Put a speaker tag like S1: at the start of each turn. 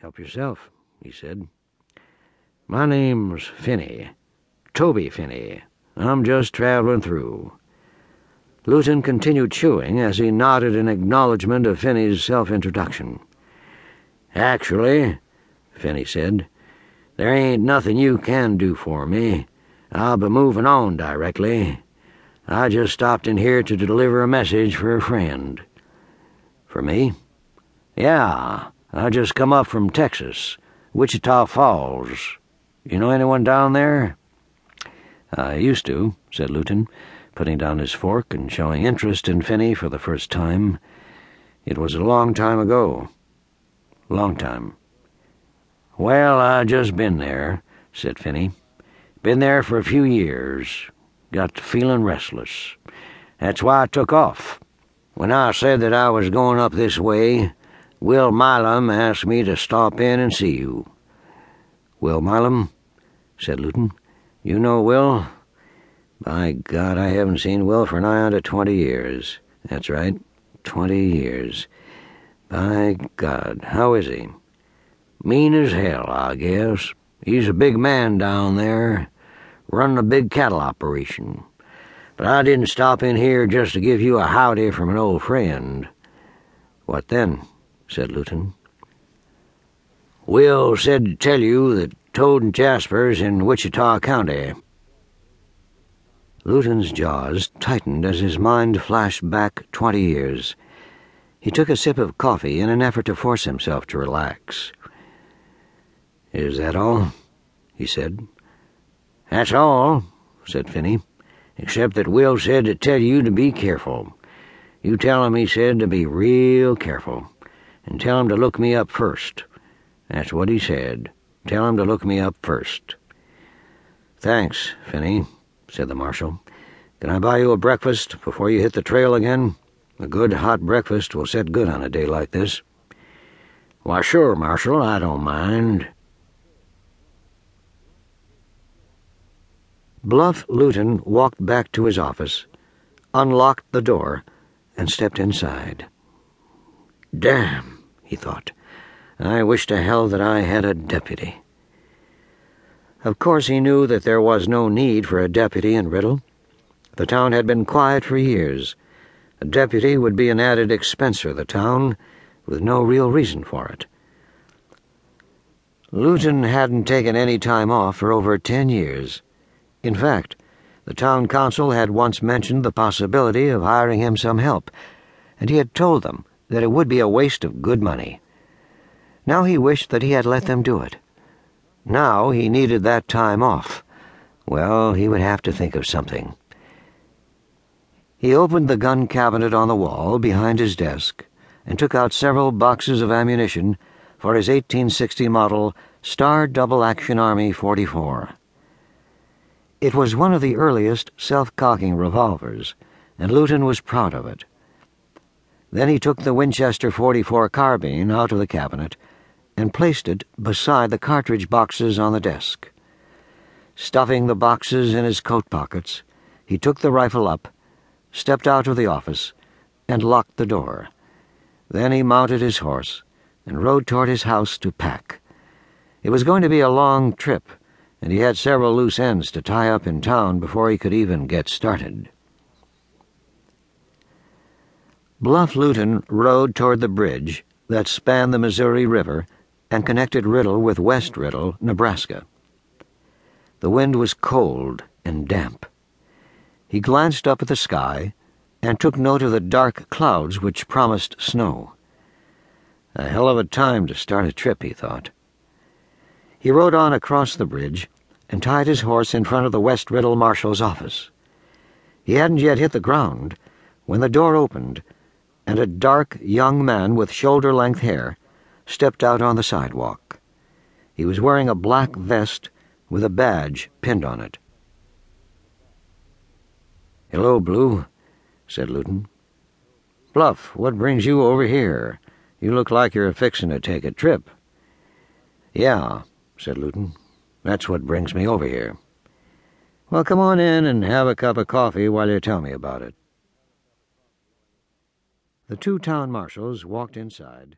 S1: Help yourself, he said. My name's Finney. Toby Finney. I'm just traveling through. Luton continued chewing as he nodded in acknowledgement of Finney's self-introduction. Actually, Finney said, there ain't nothing you can do for me. I'll be moving on directly. I just stopped in here to deliver a message for a friend. For me? Yeah, I just come up from Texas, Wichita Falls. You know anyone down there? I used to, said Luton putting down his fork and showing interest in Finney for the first time. It was a long time ago. Long time. Well, I just been there, said Finney. Been there for a few years. Got feeling restless. That's why I took off. When I said that I was going up this way, Will Milam asked me to stop in and see you. Will Milam? said Luton. You know Will? By God, I haven't seen Will for nigh on to twenty years. That's right, twenty years. By God, how is he? Mean as hell, I guess. He's a big man down there, running a big cattle operation. But I didn't stop in here just to give you a howdy from an old friend. What then? Said Luton. Will said to tell you that Toad and Jasper's in Wichita County. Luton's jaws tightened as his mind flashed back twenty years. He took a sip of coffee in an effort to force himself to relax. Is that all? he said. That's all, said Finney, except that Will said to tell you to be careful. You tell him he said to be real careful, and tell him to look me up first. That's what he said. Tell him to look me up first. Thanks, Finney said the marshal. Can I buy you a breakfast before you hit the trail again? A good hot breakfast will set good on a day like this. Why, sure, Marshal, I don't mind. Bluff Luton walked back to his office, unlocked the door, and stepped inside. Damn, he thought. I wish to hell that I had a deputy. Of course, he knew that there was no need for a deputy in Riddle. The town had been quiet for years. A deputy would be an added expense for the town, with no real reason for it. Luton hadn't taken any time off for over ten years. In fact, the town council had once mentioned the possibility of hiring him some help, and he had told them that it would be a waste of good money. Now he wished that he had let them do it. Now he needed that time off. Well, he would have to think of something. He opened the gun cabinet on the wall behind his desk and took out several boxes of ammunition for his 1860 model Starr Double Action Army 44. It was one of the earliest self-cocking revolvers, and Luton was proud of it. Then he took the Winchester 44 carbine out of the cabinet and placed it beside the cartridge boxes on the desk. Stuffing the boxes in his coat pockets, he took the rifle up, stepped out of the office, and locked the door. Then he mounted his horse and rode toward his house to pack. It was going to be a long trip, and he had several loose ends to tie up in town before he could even get started. Bluff Luton rode toward the bridge that spanned the Missouri River and connected Riddle with West Riddle, Nebraska. The wind was cold and damp. He glanced up at the sky and took note of the dark clouds which promised snow. A hell of a time to start a trip, he thought. He rode on across the bridge and tied his horse in front of the West Riddle marshal's office. He hadn't yet hit the ground when the door opened and a dark young man with shoulder length hair stepped out on the sidewalk. He was wearing a black vest with a badge pinned on it. Hello, Blue, said Luton. Bluff, what brings you over here? You look like you're fixing to take a trip. Yeah, said Luton. That's what brings me over here. Well, come on in and have a cup of coffee while you tell me about it. The two town marshals walked inside